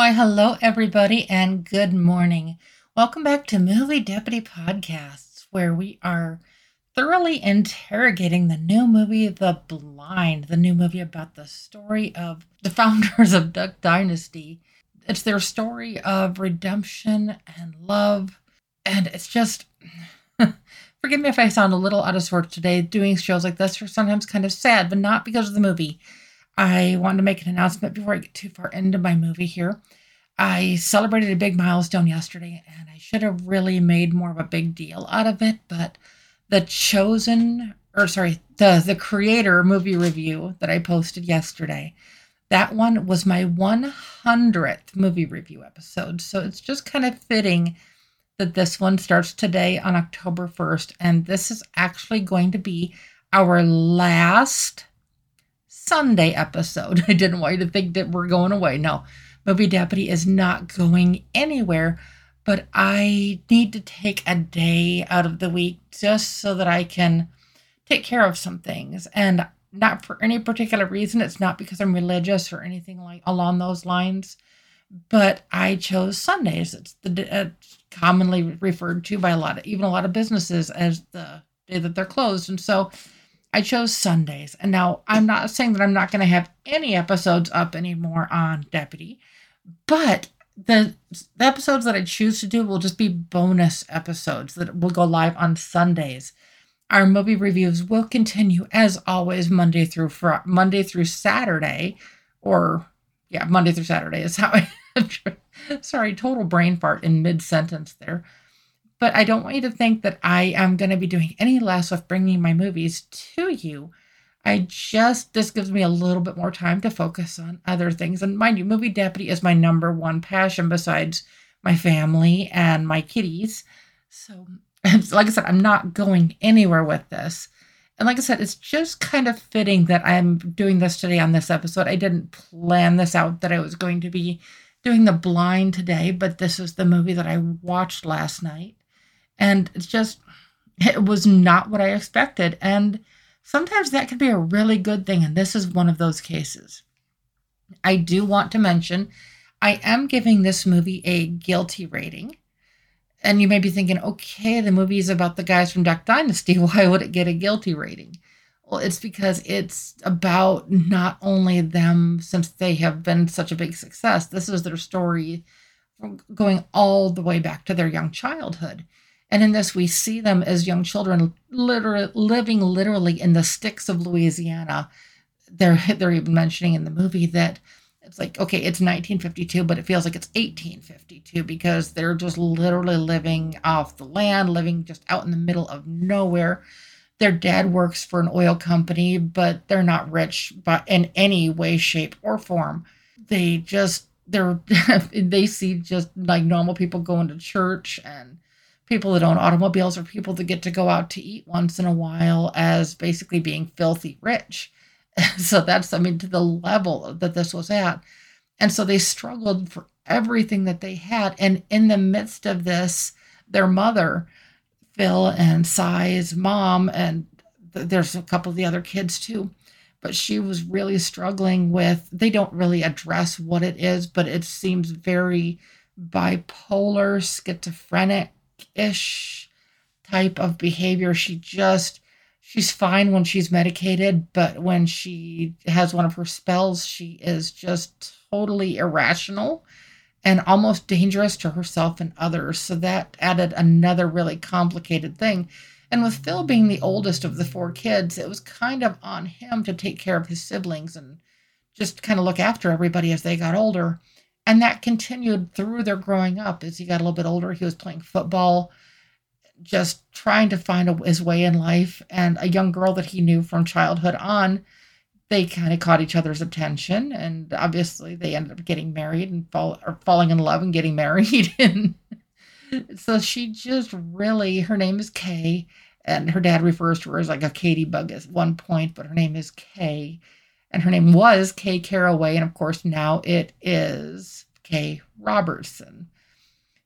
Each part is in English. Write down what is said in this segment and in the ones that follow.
Why, hello, everybody, and good morning. Welcome back to Movie Deputy Podcasts, where we are thoroughly interrogating the new movie, The Blind, the new movie about the story of the founders of Duck Dynasty. It's their story of redemption and love, and it's just. Forgive me if I sound a little out of sorts today. Doing shows like this are sometimes kind of sad, but not because of the movie. I wanted to make an announcement before I get too far into my movie here. I celebrated a big milestone yesterday, and I should have really made more of a big deal out of it. But the chosen, or sorry, the the creator movie review that I posted yesterday, that one was my 100th movie review episode. So it's just kind of fitting that this one starts today on October 1st, and this is actually going to be our last Sunday episode. I didn't want you to think that we're going away. No, Movie Deputy is not going anywhere, but I need to take a day out of the week just so that I can take care of some things. And not for any particular reason. It's not because I'm religious or anything like along those lines. But I chose Sundays. It's the uh, commonly referred to by a lot of even a lot of businesses as the day that they're closed. And so I chose Sundays. And now I'm not saying that I'm not going to have any episodes up anymore on Deputy, but the, the episodes that I choose to do will just be bonus episodes that will go live on Sundays. Our movie reviews will continue as always Monday through Friday, Monday through Saturday, or yeah, Monday through Saturday is how I. sorry, total brain fart in mid sentence there. But I don't want you to think that I am going to be doing any less with bringing my movies to you. I just, this gives me a little bit more time to focus on other things. And mind you, Movie Deputy is my number one passion besides my family and my kitties. So, like I said, I'm not going anywhere with this. And like I said, it's just kind of fitting that I'm doing this today on this episode. I didn't plan this out that I was going to be doing The Blind today, but this is the movie that I watched last night. And it's just, it was not what I expected. And sometimes that can be a really good thing. And this is one of those cases. I do want to mention I am giving this movie a guilty rating. And you may be thinking, okay, the movie is about the guys from Duck Dynasty. Why would it get a guilty rating? Well, it's because it's about not only them since they have been such a big success. This is their story going all the way back to their young childhood. And in this, we see them as young children, literally living literally in the sticks of Louisiana. They're they're even mentioning in the movie that it's like okay, it's 1952, but it feels like it's 1852 because they're just literally living off the land, living just out in the middle of nowhere. Their dad works for an oil company, but they're not rich, but in any way, shape, or form. They just they're they see just like normal people going to church and people that own automobiles or people that get to go out to eat once in a while as basically being filthy rich. so that's, I mean, to the level that this was at. And so they struggled for everything that they had. And in the midst of this, their mother, Phil and Si's mom, and th- there's a couple of the other kids too, but she was really struggling with, they don't really address what it is, but it seems very bipolar, schizophrenic ish type of behavior. She just, she's fine when she's medicated, but when she has one of her spells, she is just totally irrational and almost dangerous to herself and others. So that added another really complicated thing. And with Phil being the oldest of the four kids, it was kind of on him to take care of his siblings and just kind of look after everybody as they got older. And that continued through their growing up. As he got a little bit older, he was playing football, just trying to find a, his way in life. And a young girl that he knew from childhood on, they kind of caught each other's attention. And obviously, they ended up getting married and fall, or falling in love and getting married. and so she just really, her name is Kay. And her dad refers to her as like a Katie bug at one point, but her name is Kay and her name was Kay Carroway, and of course now it is Kay Robertson.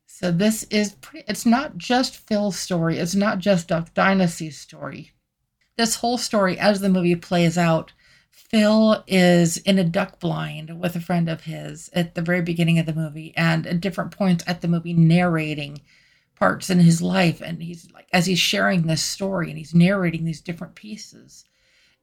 So this is pretty, it's not just Phil's story, it's not just Duck Dynasty's story. This whole story, as the movie plays out, Phil is in a duck blind with a friend of his at the very beginning of the movie and at different points at the movie narrating parts in his life and he's like as he's sharing this story and he's narrating these different pieces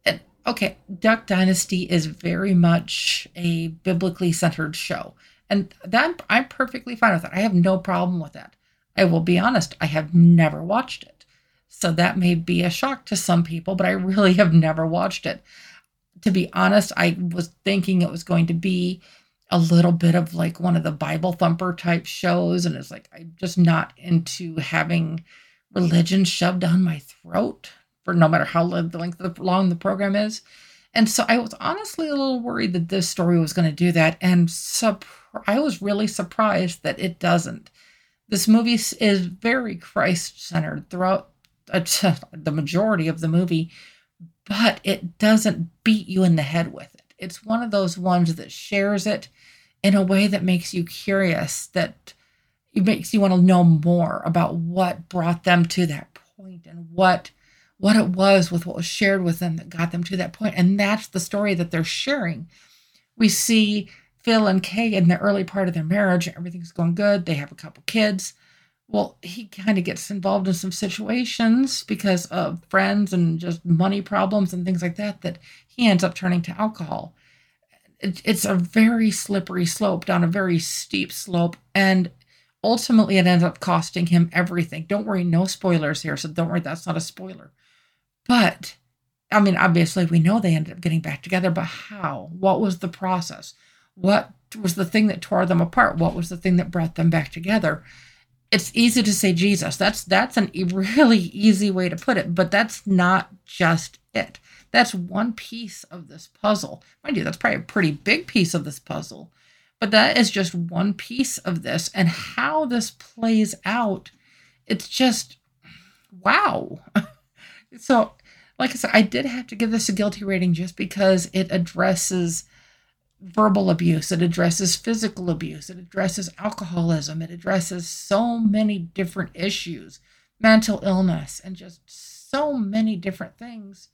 and okay duck dynasty is very much a biblically centered show. And that i'm perfectly fine with that. I have no problem with that. I will be honest i have never watched it. So that may be a shock to some people but i really have never watched it. To be honest i was thinking it was going to be a little bit of like one of the Bible thumper type shows. And it's like, I'm just not into having religion shoved down my throat for no matter how long the length of the, long the program is. And so I was honestly a little worried that this story was going to do that. And sup- I was really surprised that it doesn't. This movie is very Christ centered throughout uh, the majority of the movie, but it doesn't beat you in the head with it. It's one of those ones that shares it in a way that makes you curious, that it makes you want to know more about what brought them to that point and what what it was with what was shared with them that got them to that point. And that's the story that they're sharing. We see Phil and Kay in the early part of their marriage, everything's going good. They have a couple kids. Well, he kind of gets involved in some situations because of friends and just money problems and things like that, that he ends up turning to alcohol it's a very slippery slope down a very steep slope and ultimately it ends up costing him everything don't worry no spoilers here so don't worry that's not a spoiler but i mean obviously we know they ended up getting back together but how what was the process what was the thing that tore them apart what was the thing that brought them back together it's easy to say jesus that's that's a really easy way to put it but that's not just it that's one piece of this puzzle. Mind you, that's probably a pretty big piece of this puzzle. But that is just one piece of this. And how this plays out, it's just wow. so, like I said, I did have to give this a guilty rating just because it addresses verbal abuse, it addresses physical abuse, it addresses alcoholism, it addresses so many different issues, mental illness, and just so many different things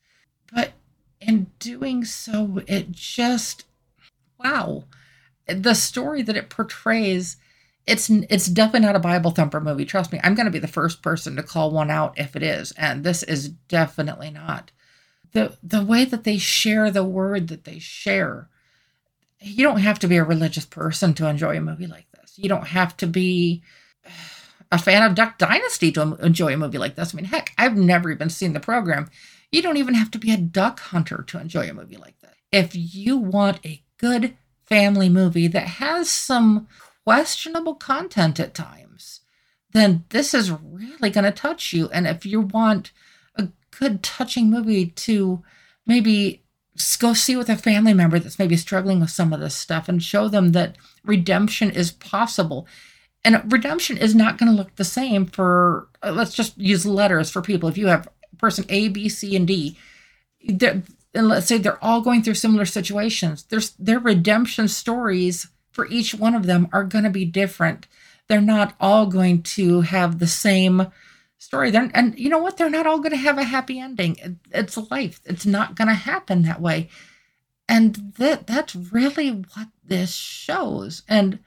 but in doing so, it just, wow. The story that it portrays, it's it's definitely not a Bible thumper movie. Trust me, I'm going to be the first person to call one out if it is, and this is definitely not. the The way that they share the word that they share, you don't have to be a religious person to enjoy a movie like this. You don't have to be a fan of Duck Dynasty to enjoy a movie like this. I mean, heck, I've never even seen the program, you don't even have to be a duck hunter to enjoy a movie like that. If you want a good family movie that has some questionable content at times, then this is really going to touch you. And if you want a good, touching movie to maybe go see with a family member that's maybe struggling with some of this stuff and show them that redemption is possible. And redemption is not going to look the same for, uh, let's just use letters for people. If you have person A, B, C, and D, and let's say they're all going through similar situations. There's their redemption stories for each one of them are going to be different. They're not all going to have the same story. They're, and you know what? They're not all going to have a happy ending. It's life. It's not going to happen that way. And that that's really what this shows. And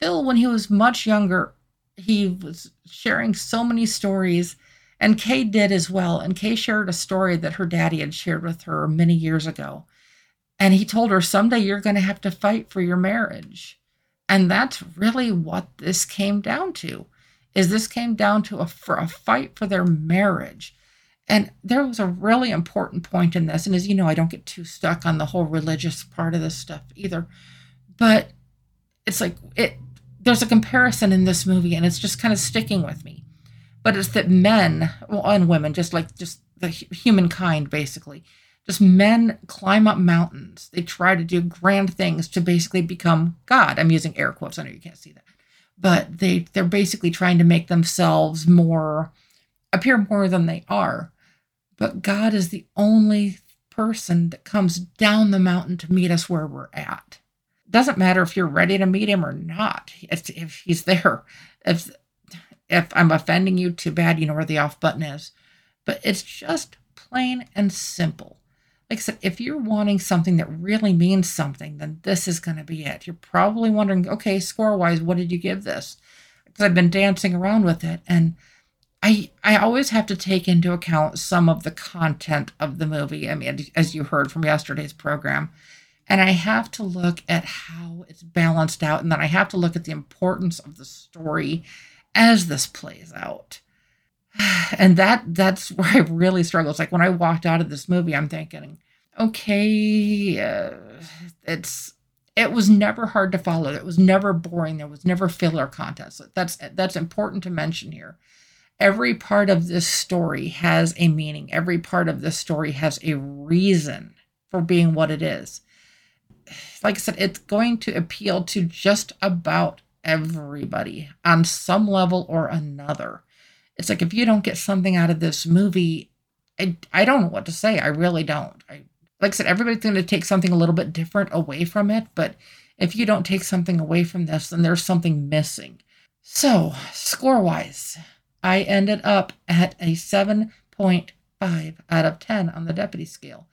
Phil, when he was much younger, he was sharing so many stories and Kay did as well. And Kay shared a story that her daddy had shared with her many years ago. And he told her, someday you're going to have to fight for your marriage. And that's really what this came down to. Is this came down to a, for a fight for their marriage. And there was a really important point in this. And as you know, I don't get too stuck on the whole religious part of this stuff either. But it's like it there's a comparison in this movie and it's just kind of sticking with me but it's that men well, and women, just like just the humankind, basically, just men climb up mountains. They try to do grand things to basically become God. I'm using air quotes. I know you can't see that, but they they're basically trying to make themselves more appear more than they are. But God is the only person that comes down the mountain to meet us where we're at. It Doesn't matter if you're ready to meet him or not. If, if he's there, if if I'm offending you, too bad. You know where the off button is. But it's just plain and simple. Like I said, if you're wanting something that really means something, then this is going to be it. You're probably wondering, okay, score wise, what did you give this? Because I've been dancing around with it. And I, I always have to take into account some of the content of the movie. I mean, as you heard from yesterday's program, and I have to look at how it's balanced out, and then I have to look at the importance of the story as this plays out. And that that's where I really struggle. It's like when I walked out of this movie, I'm thinking, okay, uh, it's it was never hard to follow. It was never boring. There was never filler content. That's that's important to mention here. Every part of this story has a meaning. Every part of this story has a reason for being what it is like I said, it's going to appeal to just about everybody on some level or another. It's like if you don't get something out of this movie, I, I don't know what to say. I really don't. I, like I said, everybody's going to take something a little bit different away from it, but if you don't take something away from this, then there's something missing. So, score wise, I ended up at a 7.5 out of 10 on the deputy scale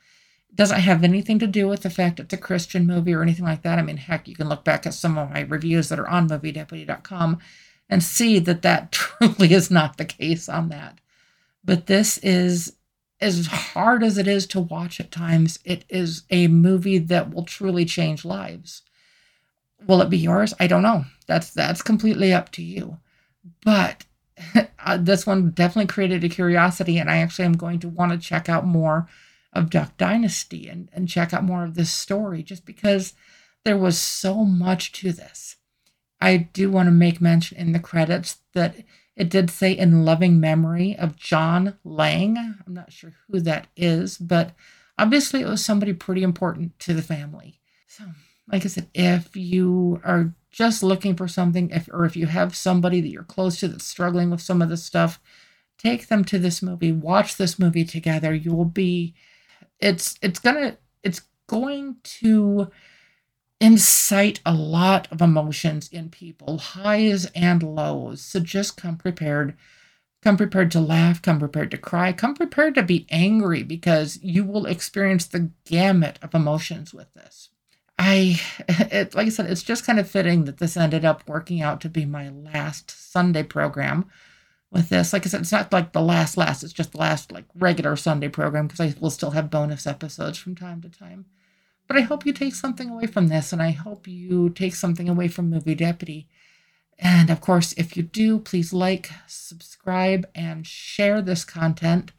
doesn't have anything to do with the fact it's a Christian movie or anything like that. I mean, heck, you can look back at some of my reviews that are on moviedeputy.com and see that that truly is not the case on that. But this is as hard as it is to watch at times, it is a movie that will truly change lives. Will it be yours? I don't know. That's that's completely up to you. But uh, this one definitely created a curiosity, and I actually am going to want to check out more of Duck Dynasty and, and check out more of this story just because there was so much to this. I do want to make mention in the credits that it did say in loving memory of John Lange. I'm not sure who that is, but obviously it was somebody pretty important to the family. So, like I said, if you are just looking for something, if or if you have somebody that you're close to that's struggling with some of this stuff, take them to this movie, watch this movie together. You will be it's it's gonna it's going to incite a lot of emotions in people, highs and lows. So just come prepared. Come prepared to laugh, come prepared to cry, come prepared to be angry because you will experience the gamut of emotions with this. I, it, like I said, it's just kind of fitting that this ended up working out to be my last Sunday program with this. Like I said, it's not like the last last. It's just the last like regular Sunday program because I will still have bonus episodes from time to time. But I hope you take something away from this, and I hope you take something away from Movie Deputy. And of course, if you do, please like, subscribe, and share this content.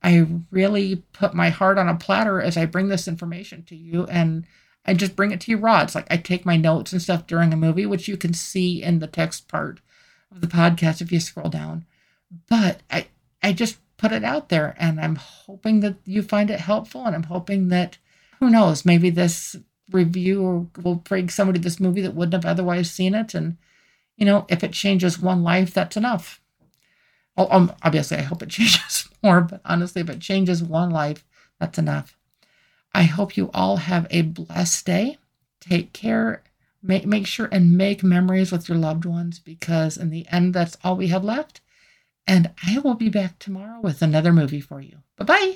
I really put my heart on a platter as I bring this information to you, and I just bring it to you raw. It's like I take my notes and stuff during a movie, which you can see in the text part of the podcast if you scroll down but I I just put it out there and I'm hoping that you find it helpful and I'm hoping that who knows? Maybe this review will bring somebody this movie that wouldn't have otherwise seen it. And you know if it changes one life that's enough. Well, um, obviously i hope it changes more but honestly if it changes one life that's enough. I hope you all have a blessed day. Take care. Make, make sure and make memories with your loved ones because in the end that's all we have left. And I will be back tomorrow with another movie for you. Bye bye.